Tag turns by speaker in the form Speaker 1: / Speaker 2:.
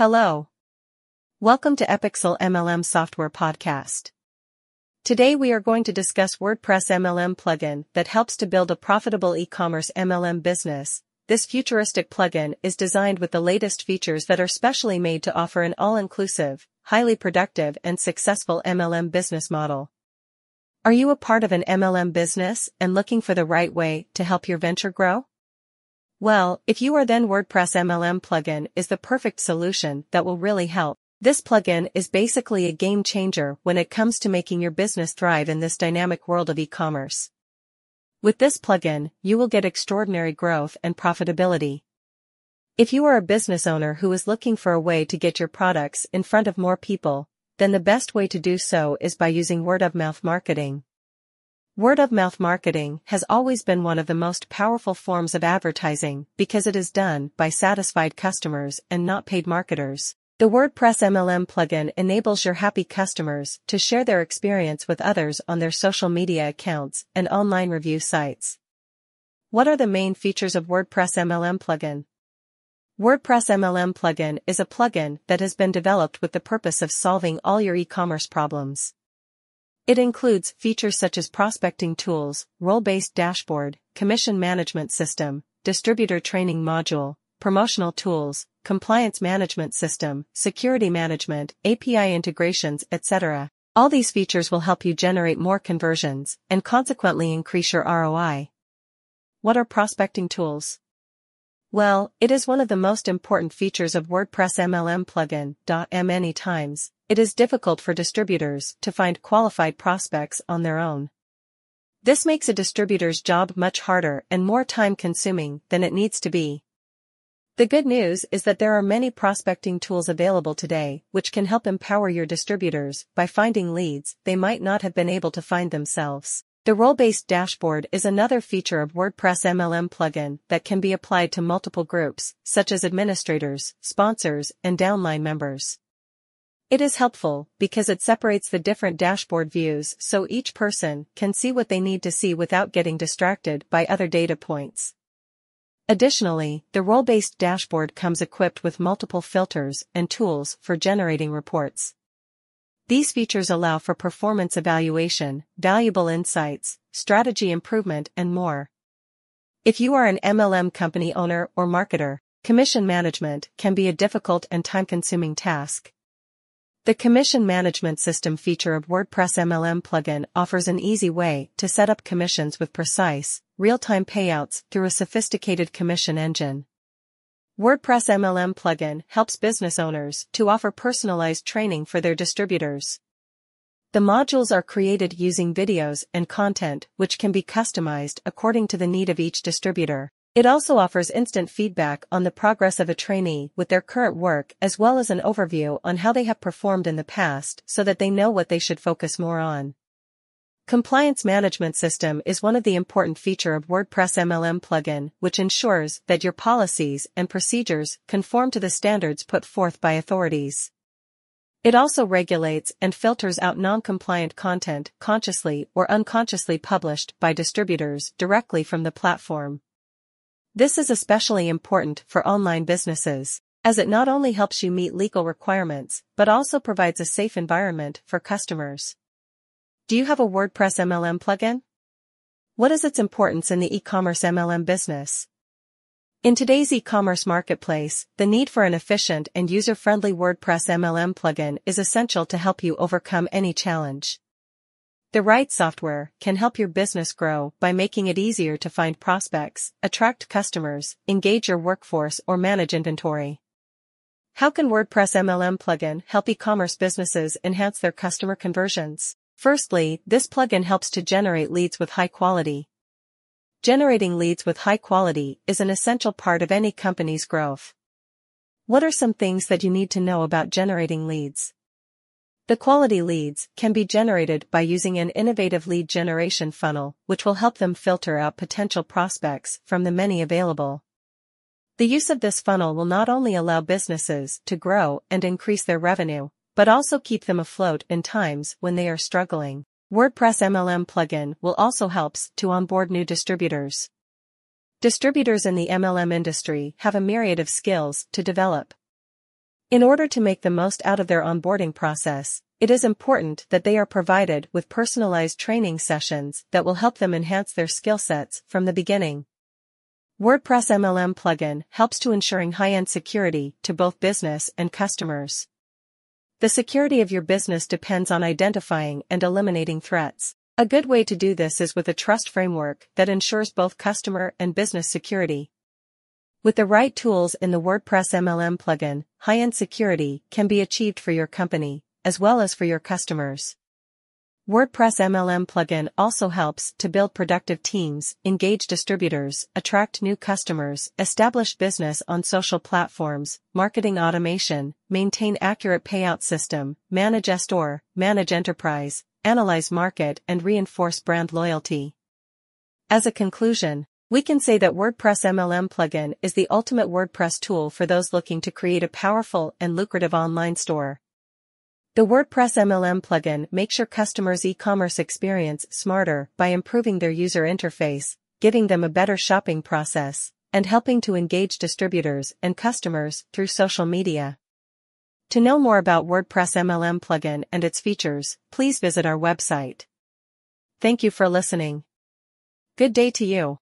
Speaker 1: Hello. Welcome to Epixel MLM Software Podcast. Today we are going to discuss WordPress MLM plugin that helps to build a profitable e-commerce MLM business. This futuristic plugin is designed with the latest features that are specially made to offer an all-inclusive, highly productive and successful MLM business model. Are you a part of an MLM business and looking for the right way to help your venture grow? Well, if you are then WordPress MLM plugin is the perfect solution that will really help. This plugin is basically a game changer when it comes to making your business thrive in this dynamic world of e-commerce. With this plugin, you will get extraordinary growth and profitability. If you are a business owner who is looking for a way to get your products in front of more people, then the best way to do so is by using word-of-mouth marketing. Word-of-mouth marketing has always been one of the most powerful forms of advertising because it is done by satisfied customers and not paid marketers. The WordPress MLM plugin enables your happy customers to share their experience with others on their social media accounts and online review sites. What are the main features of WordPress MLM plugin? WordPress MLM plugin is a plugin that has been developed with the purpose of solving all your e-commerce problems. It includes features such as prospecting tools, role-based dashboard, commission management system, distributor training module, promotional tools, compliance management system, security management, API integrations, etc. All these features will help you generate more conversions and consequently increase your ROI. What are prospecting tools? Well, it is one of the most important features of WordPress MLM plugin. Many times, it is difficult for distributors to find qualified prospects on their own. This makes a distributor's job much harder and more time consuming than it needs to be. The good news is that there are many prospecting tools available today which can help empower your distributors by finding leads they might not have been able to find themselves. The role-based dashboard is another feature of WordPress MLM plugin that can be applied to multiple groups, such as administrators, sponsors, and downline members. It is helpful because it separates the different dashboard views so each person can see what they need to see without getting distracted by other data points. Additionally, the role-based dashboard comes equipped with multiple filters and tools for generating reports. These features allow for performance evaluation, valuable insights, strategy improvement, and more. If you are an MLM company owner or marketer, commission management can be a difficult and time-consuming task. The commission management system feature of WordPress MLM plugin offers an easy way to set up commissions with precise, real-time payouts through a sophisticated commission engine. WordPress MLM plugin helps business owners to offer personalized training for their distributors. The modules are created using videos and content which can be customized according to the need of each distributor. It also offers instant feedback on the progress of a trainee with their current work as well as an overview on how they have performed in the past so that they know what they should focus more on. Compliance Management System is one of the important feature of WordPress MLM plugin which ensures that your policies and procedures conform to the standards put forth by authorities. It also regulates and filters out non-compliant content consciously or unconsciously published by distributors directly from the platform. This is especially important for online businesses, as it not only helps you meet legal requirements, but also provides a safe environment for customers. Do you have a WordPress MLM plugin? What is its importance in the e-commerce MLM business? In today's e-commerce marketplace, the need for an efficient and user-friendly WordPress MLM plugin is essential to help you overcome any challenge. The right software can help your business grow by making it easier to find prospects, attract customers, engage your workforce or manage inventory. How can WordPress MLM plugin help e-commerce businesses enhance their customer conversions? Firstly, this plugin helps to generate leads with high quality. Generating leads with high quality is an essential part of any company's growth. What are some things that you need to know about generating leads? The quality leads can be generated by using an innovative lead generation funnel, which will help them filter out potential prospects from the many available. The use of this funnel will not only allow businesses to grow and increase their revenue, but also keep them afloat in times when they are struggling. WordPress MLM plugin will also helps to onboard new distributors. Distributors in the MLM industry have a myriad of skills to develop. In order to make the most out of their onboarding process, it is important that they are provided with personalized training sessions that will help them enhance their skill sets from the beginning. WordPress MLM plugin helps to ensuring high-end security to both business and customers. The security of your business depends on identifying and eliminating threats. A good way to do this is with a trust framework that ensures both customer and business security. With the right tools in the WordPress MLM plugin, high-end security can be achieved for your company, as well as for your customers. WordPress MLM plugin also helps to build productive teams, engage distributors, attract new customers, establish business on social platforms, marketing automation, maintain accurate payout system, manage store, manage enterprise, analyze market and reinforce brand loyalty. As a conclusion, we can say that WordPress MLM plugin is the ultimate WordPress tool for those looking to create a powerful and lucrative online store. The WordPress MLM plugin makes your customers' e-commerce experience smarter by improving their user interface, giving them a better shopping process, and helping to engage distributors and customers through social media. To know more about WordPress MLM plugin and its features, please visit our website. Thank you for listening. Good day to you.